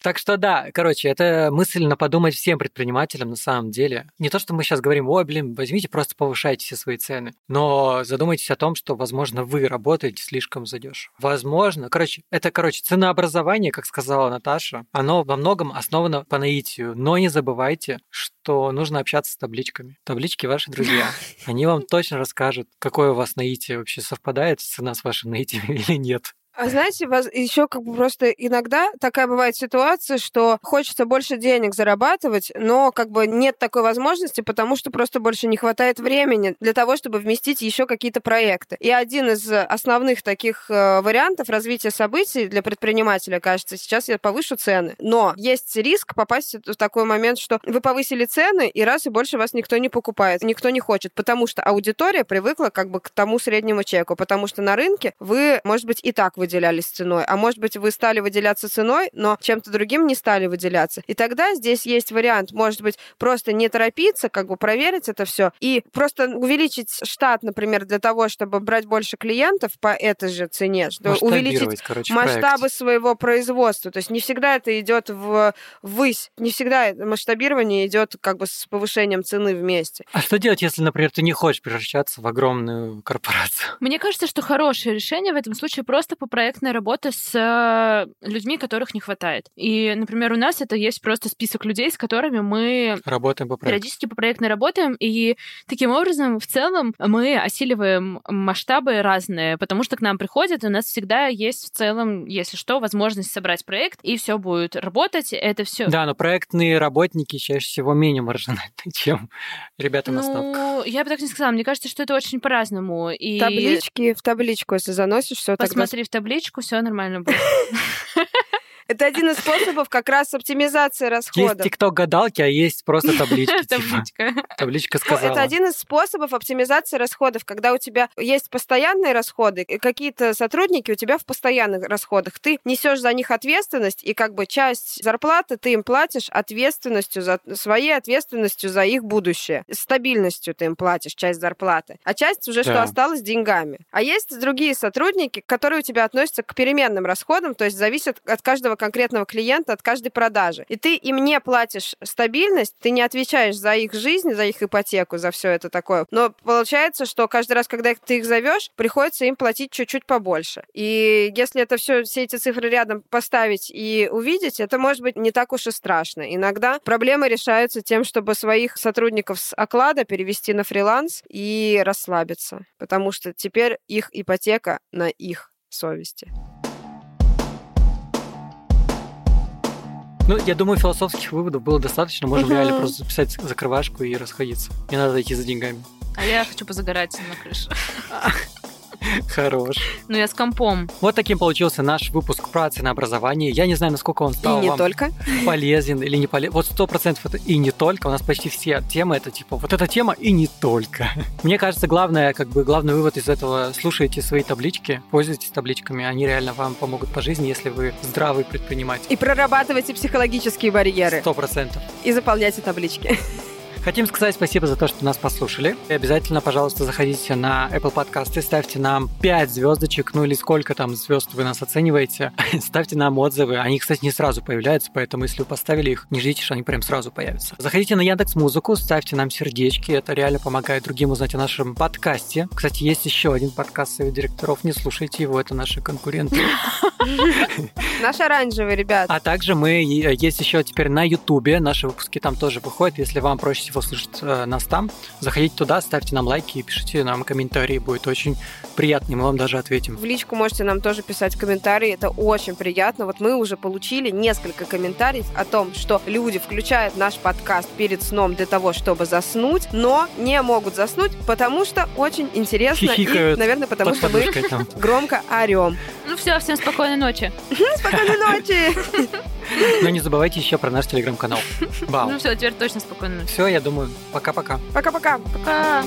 Так что да, короче, это мысленно подумать всем предпринимателям на самом деле. Не то, что мы сейчас говорим, ой, блин, возьмите, просто повышайте все свои цены. Но задумайтесь о том, что, возможно, вы работаете слишком задешево. Возможно, короче, это, короче, ценообразование, как сказала Наташа, оно во многом основано по наитию. Но не забывайте, что нужно общаться с табличками. Таблички ваши друзья. Они вам точно расскажут, какое у вас наитие вообще совпадает цена с вашим наитием или нет. А знаете, еще как бы просто иногда такая бывает ситуация, что хочется больше денег зарабатывать, но как бы нет такой возможности, потому что просто больше не хватает времени для того, чтобы вместить еще какие-то проекты. И один из основных таких э, вариантов развития событий для предпринимателя, кажется, сейчас я повышу цены. Но есть риск попасть в такой момент, что вы повысили цены, и раз и больше вас никто не покупает, никто не хочет, потому что аудитория привыкла как бы к тому среднему чеку, потому что на рынке вы, может быть, и так вы выделялись ценой, а может быть, вы стали выделяться ценой, но чем-то другим не стали выделяться. И тогда здесь есть вариант, может быть, просто не торопиться, как бы проверить это все и просто увеличить штат, например, для того, чтобы брать больше клиентов по этой же цене, чтобы увеличить короче, масштабы проект. своего производства. То есть не всегда это идет в ввысь, не всегда масштабирование идет как бы с повышением цены вместе. А что делать, если, например, ты не хочешь превращаться в огромную корпорацию? Мне кажется, что хорошее решение в этом случае просто попросить проектная работа с э, людьми, которых не хватает. И, например, у нас это есть просто список людей, с которыми мы работаем по проекту. периодически по проектной работаем, и таким образом в целом мы осиливаем масштабы разные, потому что к нам приходят, и у нас всегда есть в целом, если что, возможность собрать проект, и все будет работать, это все. Да, но проектные работники чаще всего менее маржинальны, чем ребята на ставках. Ну, я бы так не сказала. Мне кажется, что это очень по-разному. И... Таблички в табличку, если заносишь, все Посмотри в табличку, все нормально будет. Это один из способов как раз оптимизации расходов. Есть тикток гадалки, а есть просто таблички. типа. Табличка. Табличка сказала. Это один из способов оптимизации расходов, когда у тебя есть постоянные расходы, и какие-то сотрудники у тебя в постоянных расходах. Ты несешь за них ответственность, и как бы часть зарплаты ты им платишь ответственностью за своей ответственностью за их будущее. Стабильностью ты им платишь часть зарплаты. А часть уже, что осталось, деньгами. А есть другие сотрудники, которые у тебя относятся к переменным расходам, то есть зависят от каждого конкретного клиента, от каждой продажи. И ты им не платишь стабильность, ты не отвечаешь за их жизнь, за их ипотеку, за все это такое. Но получается, что каждый раз, когда ты их зовешь, приходится им платить чуть-чуть побольше. И если это все, все эти цифры рядом поставить и увидеть, это может быть не так уж и страшно. Иногда проблемы решаются тем, чтобы своих сотрудников с оклада перевести на фриланс и расслабиться. Потому что теперь их ипотека на их совести. Ну, я думаю, философских выводов было достаточно. Можем реально просто записать закрывашку и расходиться. Не надо идти за деньгами. А я хочу позагорать на крыше. Хорош. Ну, я с компом. Вот таким получился наш выпуск про ценообразование. Я не знаю, насколько он стал И не вам только. полезен или не полезен. Вот сто процентов это и не только. У нас почти все темы это типа вот эта тема и не только. Мне кажется, главное, как бы главный вывод из этого, слушайте свои таблички, пользуйтесь табличками, они реально вам помогут по жизни, если вы здравый предприниматель. И прорабатывайте психологические барьеры. Сто процентов. И заполняйте таблички. Хотим сказать спасибо за то, что нас послушали. И обязательно, пожалуйста, заходите на Apple Podcast и ставьте нам 5 звездочек, ну или сколько там звезд вы нас оцениваете. ставьте нам отзывы. Они, кстати, не сразу появляются, поэтому если вы поставили их, не ждите, что они прям сразу появятся. Заходите на Яндекс Музыку, ставьте нам сердечки. Это реально помогает другим узнать о нашем подкасте. Кстати, есть еще один подкаст Совет директоров. Не слушайте его, это наши конкуренты. Наш оранжевый, ребят. А также мы э, есть еще теперь на Ютубе. Наши выпуски там тоже выходят. Если вам проще всего слышать э, нас там, заходите туда, ставьте нам лайки и пишите нам комментарии. Будет очень приятно, мы вам даже ответим. В личку можете нам тоже писать комментарии, это очень приятно. Вот мы уже получили несколько комментариев о том, что люди включают наш подкаст перед сном для того, чтобы заснуть, но не могут заснуть, потому что очень интересно Хихикают и, наверное, потому что мы там. громко орем. Ну все, всем спокойной ночи. Спокойной ночи! Но не забывайте еще про наш телеграм-канал. Ну все, теперь точно спокойной ночи. Все, я думаю, пока-пока. Пока-пока. Пока.